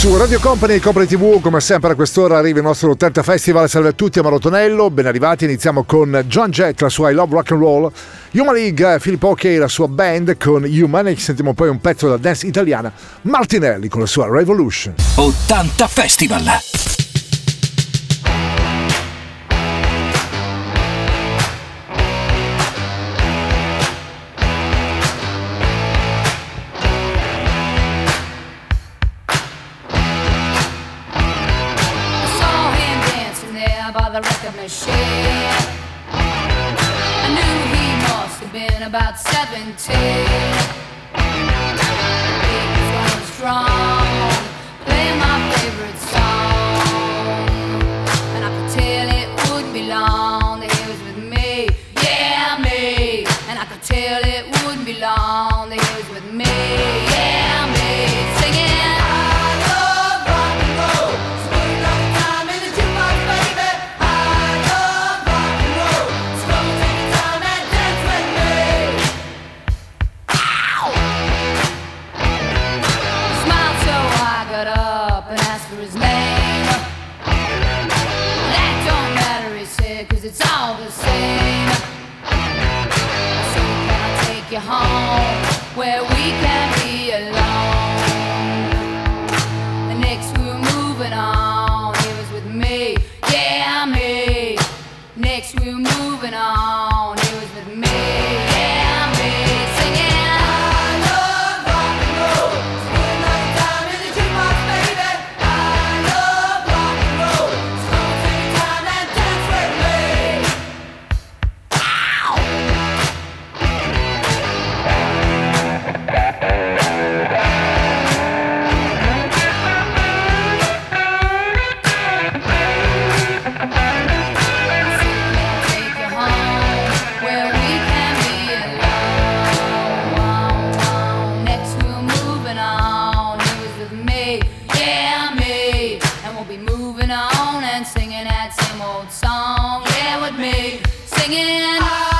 Su Radio Company e Company TV, come sempre a quest'ora arriva il nostro 80 Festival. Salve a tutti, a Marotonello, ben arrivati. Iniziamo con John Jett, la sua I Love Rock and Roll, Human League, Filippo Ok, la sua band con Humanic. Sentiamo poi un pezzo della dance italiana, Martinelli con la sua Revolution. 80 Festival. 17. Your face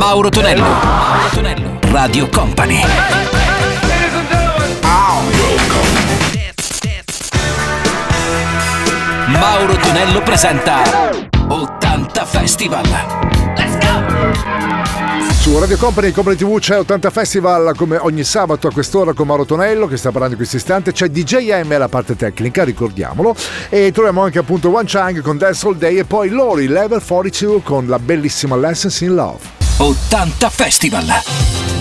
Mauro Tonello. Mauro Tonello. Radio Company. Mauro Tonello presenta 80 Festival. Let's go! Su Radio Company Company TV c'è 80 Festival come ogni sabato a quest'ora con Mauro Tonello che sta parlando in questo istante c'è DJM alla parte tecnica ricordiamolo e troviamo anche appunto One Chang con Dance All Day e poi Lori Level 42 con la bellissima Lessons in Love 80 Festival.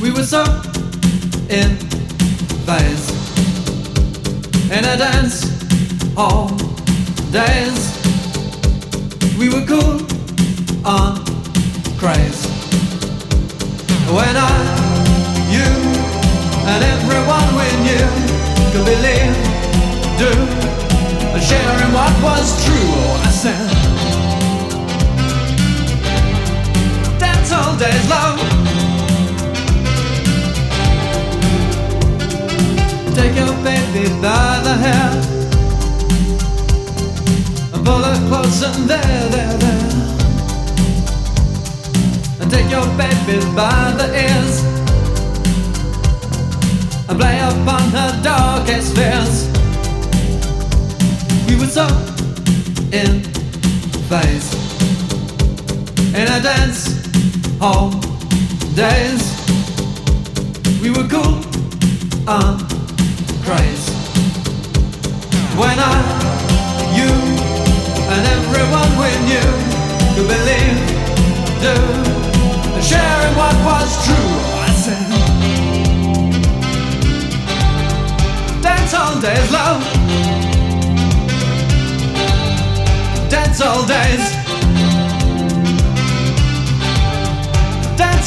We were so in phase, and I danced all days. We were cool on craze. When I, you, and everyone we knew could believe, do, sharing what was true, I said. that's all days love. Take your baby by the hair and pull her close and there, there, there. And take your baby by the ears and play upon her darkest fears. We would so in phase in a dance hall days. We were cool and crazy. When I, you, and everyone we knew could believe, do, and sharing what was true. I said, dance hall days, love. Dance hall days.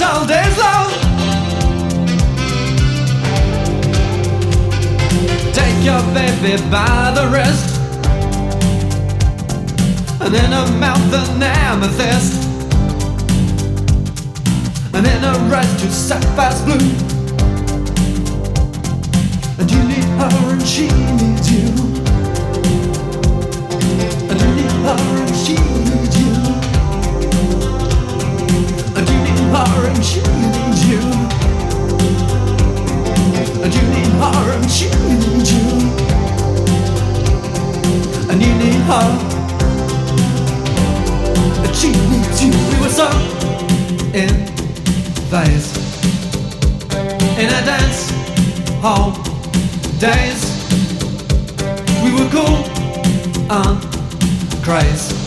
All days, love. Take your baby by the wrist And in her mouth an amethyst And in her eyes two sapphires blue And you need her and she needs you And you need her and she needs you and she needs you. And you need her she needs you. And you need her. She needs you. We were so in In a dance hall days. We were cool and crazy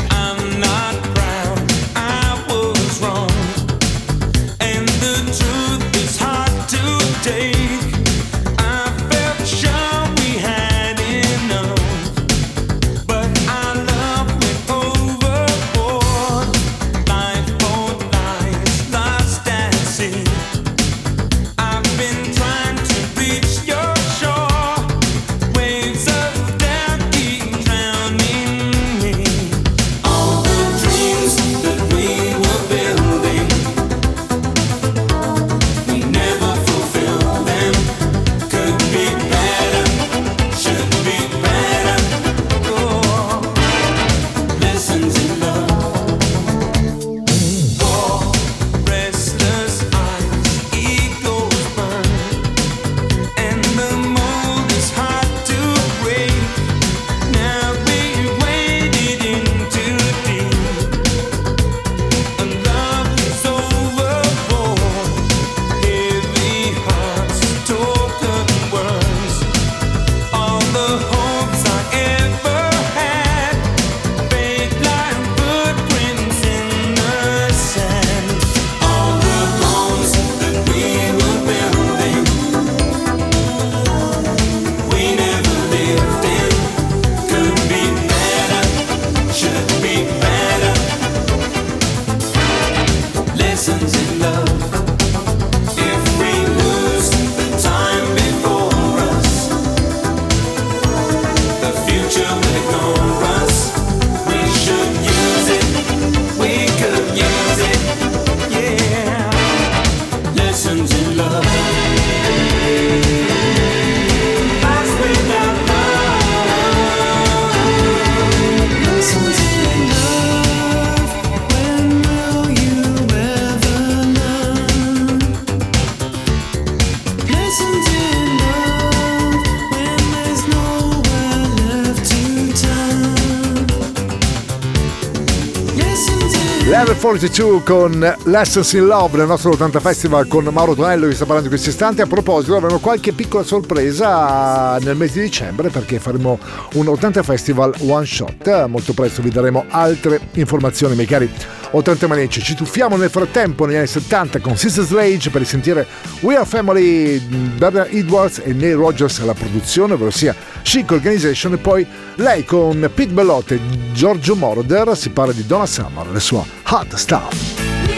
Lessons in love. Level 42 con Lessons in Love nel nostro 80 Festival con Mauro Tonello che sta parlando in questi istanti. A proposito, avremo qualche piccola sorpresa nel mese di dicembre perché faremo un 80 Festival one shot. Molto presto vi daremo altre informazioni, miei cari 80 manici. Ci tuffiamo nel frattempo negli anni 70 con Sister Slade per risentire We Are Family, Bernard Edwards e Neil Rogers alla produzione, ovvero sia Chic Organization e poi lei con Pete Bellotte e Giorgio Moroder si parla di Donna Summer, le sue Hot Stuff.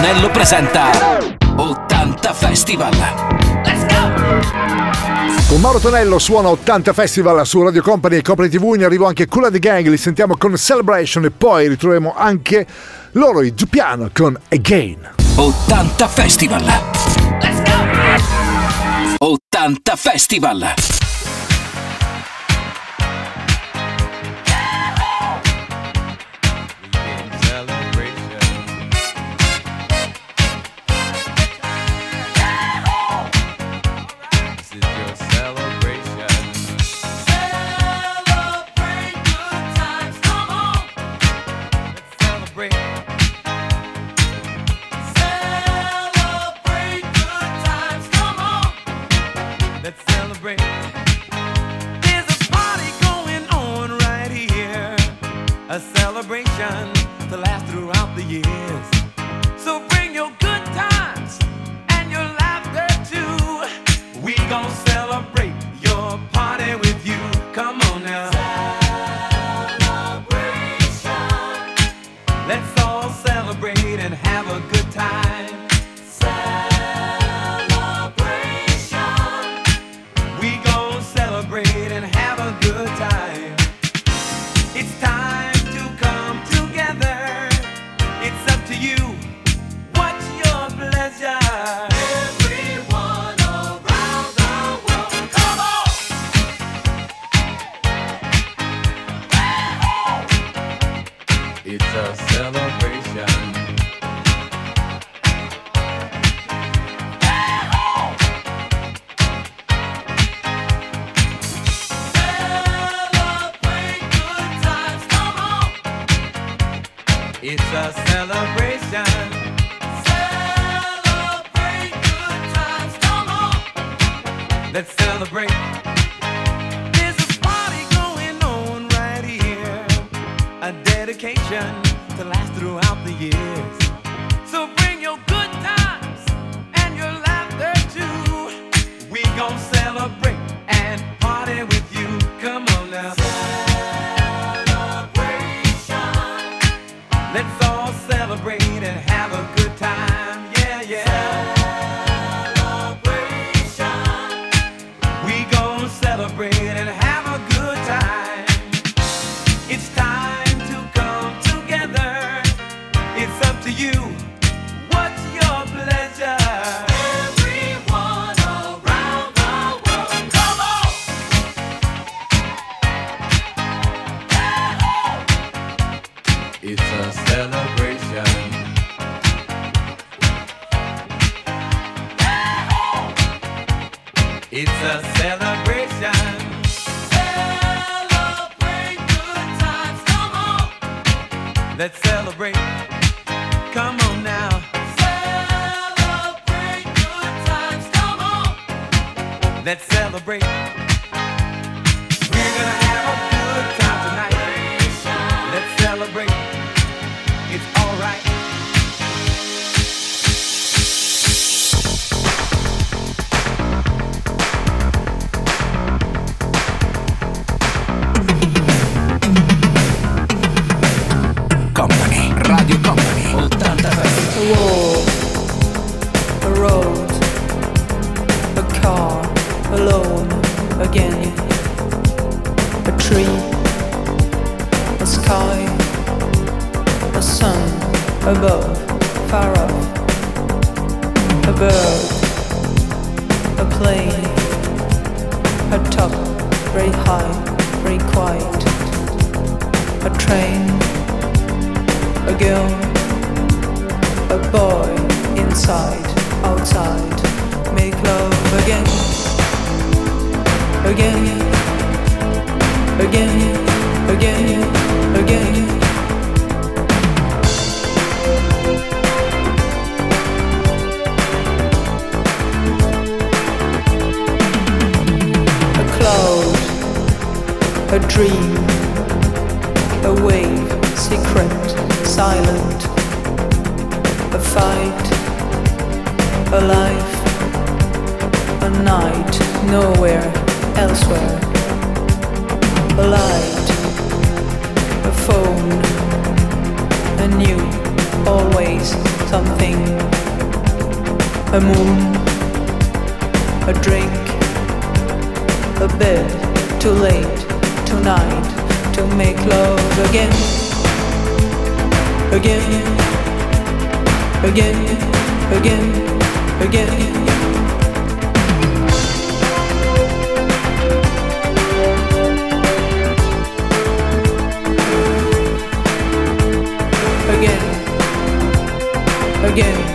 Mauro Tonello presenta 80 Festival. Let's go! Con Mauro Tonello suona 80 Festival su Radio Company e Copri TV, in arrivo anche Kula the Gang, li sentiamo con Celebration e poi ritroviamo anche loro, i Dupiano, con Again. 80 Festival. Let's go! 80 Festival. Alone again. A tree, a sky, a sun above, far off. A bird, a plane, a top, very high, very quiet. A train, a girl, a boy inside, outside, make love again, again, again, again, again. A cloud, a dream, a wave, secret, silent, a fight, a life, a night, nowhere, elsewhere. A light, a phone, a new, always something. A moon, a drink, a bed, too late, tonight, to make love again. Again, again, again, again. again. again.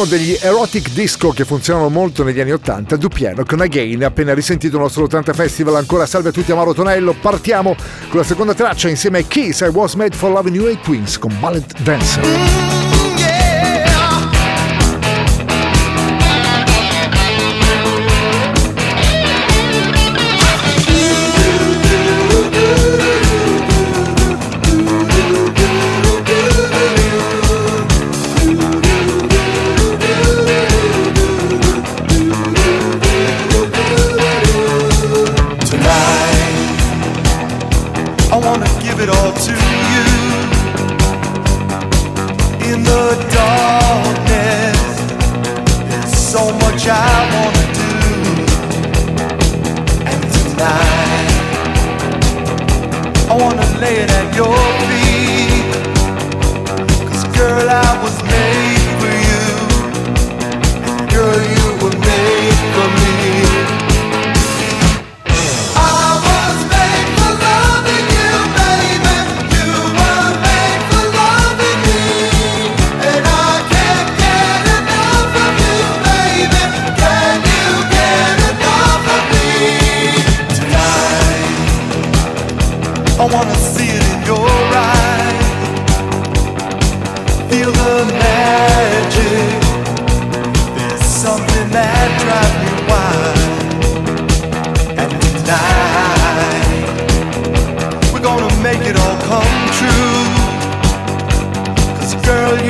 uno degli erotic disco che funzionano molto negli anni 80, Dupiano con Again, appena risentito il nostro 80 Festival, ancora salve a tutti a Mauro Tonello, partiamo con la seconda traccia insieme a Kiss I Was Made for Loving You e Queens con Ballet Dancer. I wanna see it in your eyes. Feel the magic. There's something that drives me wild. We're gonna make it all come true. Cause girl, you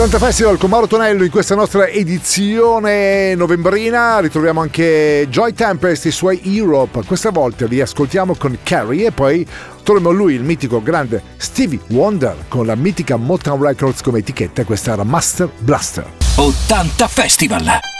80 Festival con Mauro Tonello in questa nostra edizione novembrina. Ritroviamo anche Joy Tempest e i suoi Europe. Questa volta li ascoltiamo con Carrie e poi torniamo a lui il mitico grande Stevie Wonder con la mitica Motown Records come etichetta questa era Master Blaster. 80 Festival!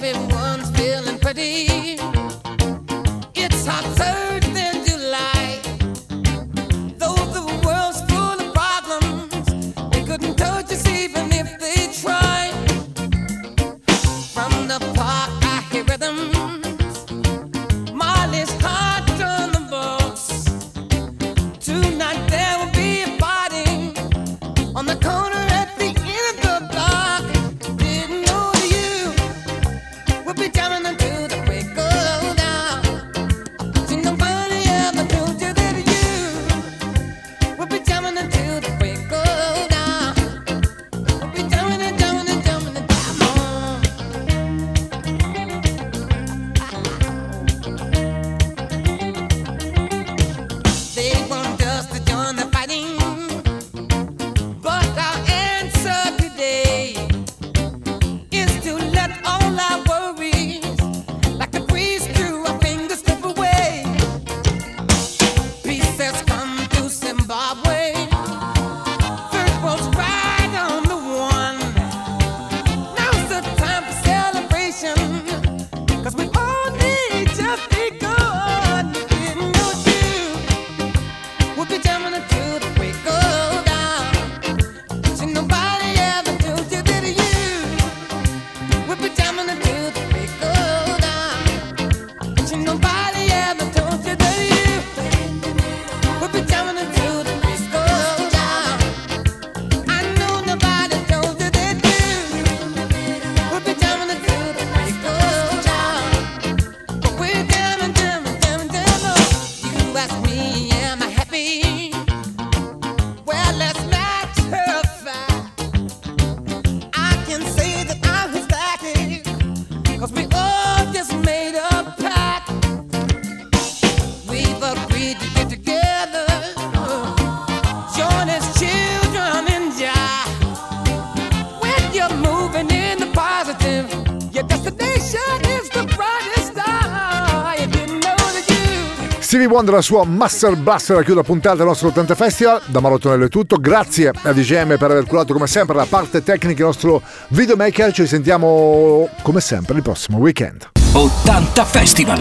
Bond la sua Master Blaster a chiudere la puntata del nostro 80 Festival. Da Marottonello è tutto. Grazie a DGM per aver curato come sempre la parte tecnica del nostro videomaker. Ci sentiamo come sempre il prossimo weekend. 80 Festival!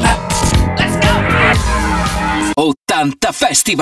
Let's go! 80 Festival!